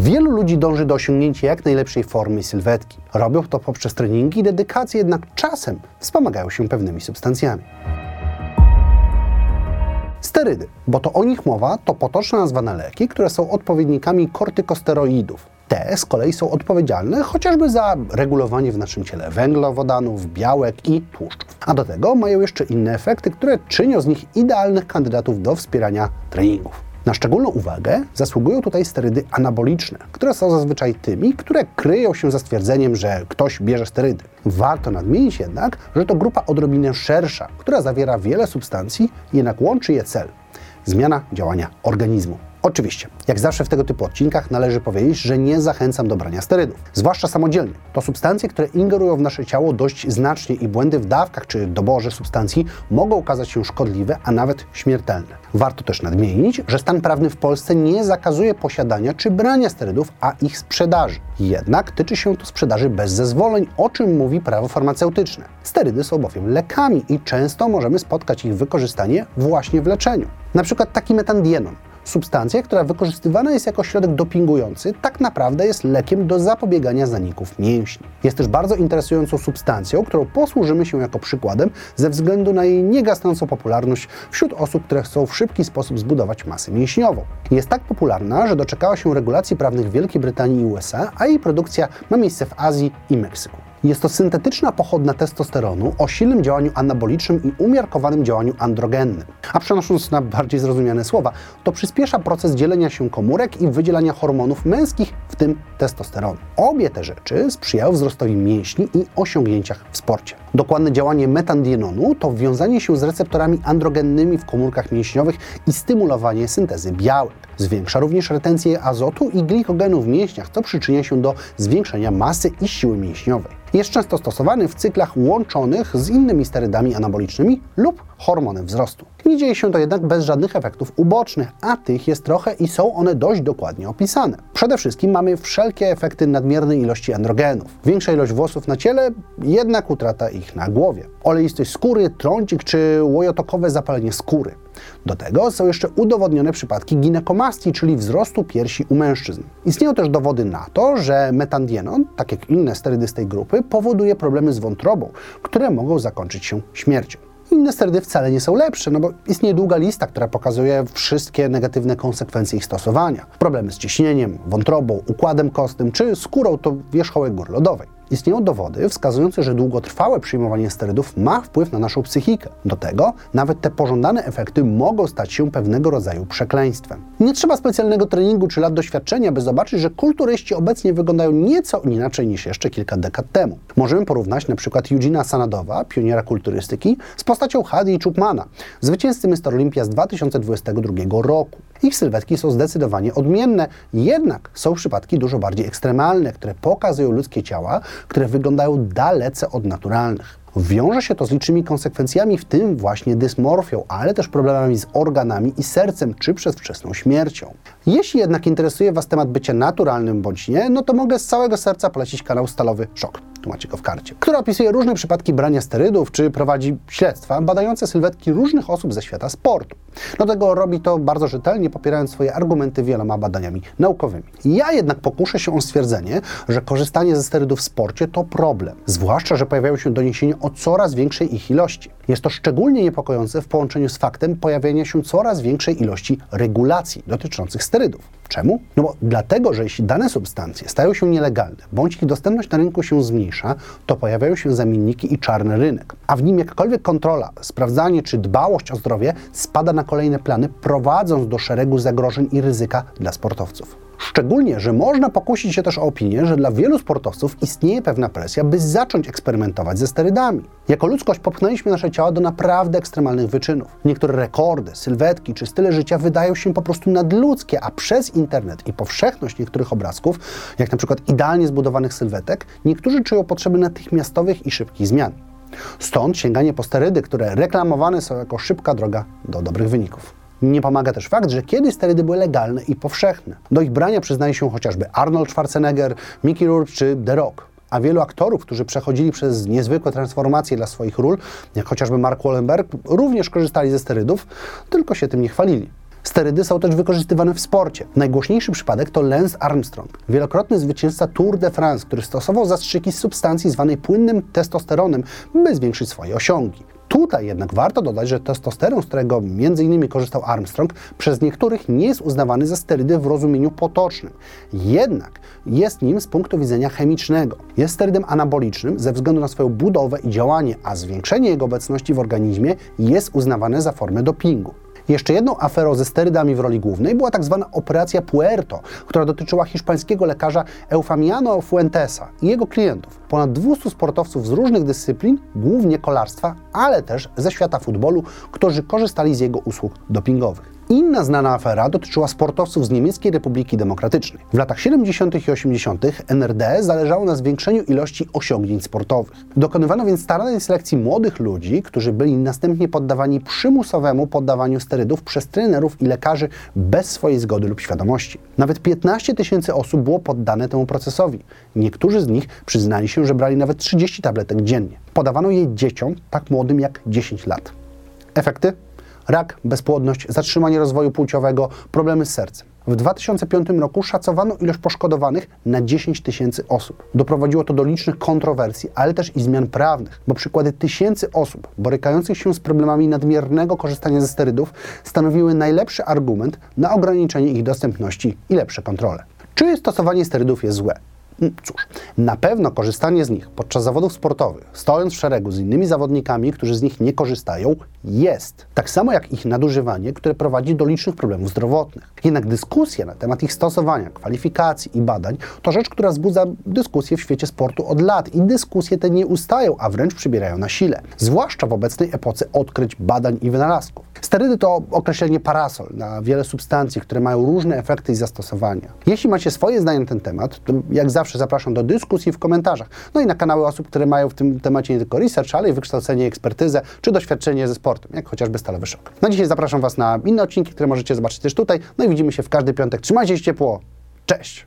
Wielu ludzi dąży do osiągnięcia jak najlepszej formy sylwetki. Robią to poprzez treningi i dedykację, jednak czasem wspomagają się pewnymi substancjami. Sterydy, bo to o nich mowa, to potocznie nazwane leki, które są odpowiednikami kortykosteroidów. Te z kolei są odpowiedzialne chociażby za regulowanie w naszym ciele węglowodanów, białek i tłuszczów. A do tego mają jeszcze inne efekty, które czynią z nich idealnych kandydatów do wspierania treningów. Na szczególną uwagę zasługują tutaj sterydy anaboliczne, które są zazwyczaj tymi, które kryją się za stwierdzeniem, że ktoś bierze sterydy. Warto nadmienić jednak, że to grupa odrobinę szersza, która zawiera wiele substancji, jednak łączy je cel zmiana działania organizmu. Oczywiście, jak zawsze w tego typu odcinkach należy powiedzieć, że nie zachęcam do brania sterydów, zwłaszcza samodzielnie. To substancje, które ingerują w nasze ciało dość znacznie i błędy w dawkach czy doborze substancji mogą okazać się szkodliwe, a nawet śmiertelne. Warto też nadmienić, że stan prawny w Polsce nie zakazuje posiadania czy brania sterydów, a ich sprzedaży. Jednak tyczy się to sprzedaży bez zezwoleń, o czym mówi prawo farmaceutyczne. Sterydy są bowiem lekami i często możemy spotkać ich wykorzystanie właśnie w leczeniu. Na przykład taki metandienon substancja, która wykorzystywana jest jako środek dopingujący, tak naprawdę jest lekiem do zapobiegania zaników mięśni. Jest też bardzo interesującą substancją, którą posłużymy się jako przykładem ze względu na jej niegasnącą popularność wśród osób, które chcą w szybki sposób zbudować masę mięśniową. Jest tak popularna, że doczekała się regulacji prawnych w Wielkiej Brytanii i USA, a jej produkcja ma miejsce w Azji i Meksyku. Jest to syntetyczna pochodna testosteronu o silnym działaniu anabolicznym i umiarkowanym działaniu androgennym. A przenosząc na bardziej zrozumiane słowa, to przyspiesza proces dzielenia się komórek i wydzielania hormonów męskich, w tym testosteronu. Obie te rzeczy sprzyjają wzrostowi mięśni i osiągnięciach w sporcie. Dokładne działanie metandienonu to wiązanie się z receptorami androgennymi w komórkach mięśniowych i stymulowanie syntezy białek. Zwiększa również retencję azotu i glikogenu w mięśniach, co przyczynia się do zwiększenia masy i siły mięśniowej. Jest często stosowany w cyklach łączonych z innymi sterydami anabolicznymi lub hormonem wzrostu. Nie dzieje się to jednak bez żadnych efektów ubocznych, a tych jest trochę i są one dość dokładnie opisane. Przede wszystkim mamy wszelkie efekty nadmiernej ilości androgenów. Większa ilość włosów na ciele, jednak utrata ich na głowie. Olejstość skóry, trącik czy łojotokowe zapalenie skóry. Do tego są jeszcze udowodnione przypadki ginekomastii, czyli wzrostu piersi u mężczyzn. Istnieją też dowody na to, że metandienon, tak jak inne sterydy z tej grupy, powoduje problemy z wątrobą, które mogą zakończyć się śmiercią. Inne sterydy wcale nie są lepsze, no bo istnieje długa lista, która pokazuje wszystkie negatywne konsekwencje ich stosowania. Problemy z ciśnieniem, wątrobą, układem kostnym czy skórą to wierzchołek gór lodowej. Istnieją dowody wskazujące, że długotrwałe przyjmowanie sterydów ma wpływ na naszą psychikę. Do tego nawet te pożądane efekty mogą stać się pewnego rodzaju przekleństwem. Nie trzeba specjalnego treningu czy lat doświadczenia, by zobaczyć, że kulturyści obecnie wyglądają nieco inaczej niż jeszcze kilka dekad temu. Możemy porównać na przykład Sanadowa, pioniera kulturystyki, z postacią Hadi Chupmana, zwycięzcy Mr. Olympia z 2022 roku. Ich sylwetki są zdecydowanie odmienne, jednak są przypadki dużo bardziej ekstremalne, które pokazują ludzkie ciała, które wyglądają dalece od naturalnych. Wiąże się to z licznymi konsekwencjami, w tym właśnie dysmorfią, ale też problemami z organami i sercem, czy przedwczesną śmiercią. Jeśli jednak interesuje Was temat bycia naturalnym bądź nie, no to mogę z całego serca polecić kanał Stalowy Szok, tu macie go w karcie, który opisuje różne przypadki brania sterydów, czy prowadzi śledztwa badające sylwetki różnych osób ze świata sportu. Do tego robi to bardzo rzetelnie, popierając swoje argumenty wieloma badaniami naukowymi. Ja jednak pokuszę się o stwierdzenie, że korzystanie ze sterydów w sporcie to problem, zwłaszcza, że pojawiają się doniesienia o coraz większej ich ilości. Jest to szczególnie niepokojące w połączeniu z faktem pojawienia się coraz większej ilości regulacji dotyczących sterydów. Czemu? No bo dlatego, że jeśli dane substancje stają się nielegalne, bądź ich dostępność na rynku się zmniejsza, to pojawiają się zamienniki i czarny rynek. A w nim jakkolwiek kontrola, sprawdzanie czy dbałość o zdrowie spada na kolejne plany, prowadząc do szeregu zagrożeń i ryzyka dla sportowców. Szczególnie, że można pokusić się też o opinię, że dla wielu sportowców istnieje pewna presja, by zacząć eksperymentować ze sterydami. Jako ludzkość popchnęliśmy nasze ciała do naprawdę ekstremalnych wyczynów. Niektóre rekordy, sylwetki czy style życia wydają się po prostu nadludzkie, a przez internet i powszechność niektórych obrazków, jak na przykład idealnie zbudowanych sylwetek, niektórzy czują potrzeby natychmiastowych i szybkich zmian. Stąd sięganie po sterydy, które reklamowane są jako szybka droga do dobrych wyników. Nie pomaga też fakt, że kiedyś sterydy były legalne i powszechne. Do ich brania przyznaje się chociażby Arnold Schwarzenegger, Mickey Rourke czy The Rock. A wielu aktorów, którzy przechodzili przez niezwykłe transformacje dla swoich ról, jak chociażby Mark Wallenberg, również korzystali ze sterydów, tylko się tym nie chwalili. Sterydy są też wykorzystywane w sporcie. Najgłośniejszy przypadek to Lance Armstrong, wielokrotny zwycięzca Tour de France, który stosował zastrzyki z substancji zwanej płynnym testosteronem, by zwiększyć swoje osiągi. Tutaj jednak warto dodać, że testosteron, z którego m.in. korzystał Armstrong, przez niektórych nie jest uznawany za sterydy w rozumieniu potocznym. Jednak jest nim z punktu widzenia chemicznego. Jest sterydem anabolicznym ze względu na swoją budowę i działanie, a zwiększenie jego obecności w organizmie jest uznawane za formę dopingu. Jeszcze jedną aferą ze sterydami w roli głównej była tak zwana operacja Puerto, która dotyczyła hiszpańskiego lekarza Eufamiano Fuentesa i jego klientów. Ponad 200 sportowców z różnych dyscyplin, głównie kolarstwa, ale też ze świata futbolu, którzy korzystali z jego usług dopingowych. Inna znana afera dotyczyła sportowców z Niemieckiej Republiki Demokratycznej. W latach 70. i 80. NRD zależało na zwiększeniu ilości osiągnięć sportowych. Dokonywano więc starannej selekcji młodych ludzi, którzy byli następnie poddawani przymusowemu poddawaniu sterydów przez trenerów i lekarzy bez swojej zgody lub świadomości. Nawet 15 tysięcy osób było poddane temu procesowi. Niektórzy z nich przyznali się, że brali nawet 30 tabletek dziennie. Podawano jej dzieciom tak młodym jak 10 lat. Efekty? Rak, bezpłodność, zatrzymanie rozwoju płciowego, problemy z sercem. W 2005 roku szacowano ilość poszkodowanych na 10 tysięcy osób. Doprowadziło to do licznych kontrowersji, ale też i zmian prawnych, bo przykłady tysięcy osób borykających się z problemami nadmiernego korzystania ze sterydów stanowiły najlepszy argument na ograniczenie ich dostępności i lepsze kontrole. Czy stosowanie sterydów jest złe? Mm, Cóż, na pewno korzystanie z nich podczas zawodów sportowych, stojąc w szeregu z innymi zawodnikami, którzy z nich nie korzystają, jest. Tak samo jak ich nadużywanie, które prowadzi do licznych problemów zdrowotnych. Jednak dyskusja na temat ich stosowania, kwalifikacji i badań to rzecz, która wzbudza dyskusję w świecie sportu od lat i dyskusje te nie ustają, a wręcz przybierają na sile. Zwłaszcza w obecnej epoce odkryć, badań i wynalazków. Sterydy to określenie parasol na wiele substancji, które mają różne efekty i zastosowania. Jeśli macie swoje zdanie na ten temat, to jak zawsze zapraszam do dyskusji w komentarzach. No i na kanały osób, które mają w tym temacie nie tylko research, ale i wykształcenie, ekspertyzę czy doświadczenie ze sportem, jak chociażby Stalowy Szok. Na dzisiaj zapraszam Was na inne odcinki, które możecie zobaczyć też tutaj. No i widzimy się w każdy piątek. Trzymajcie się ciepło. Cześć!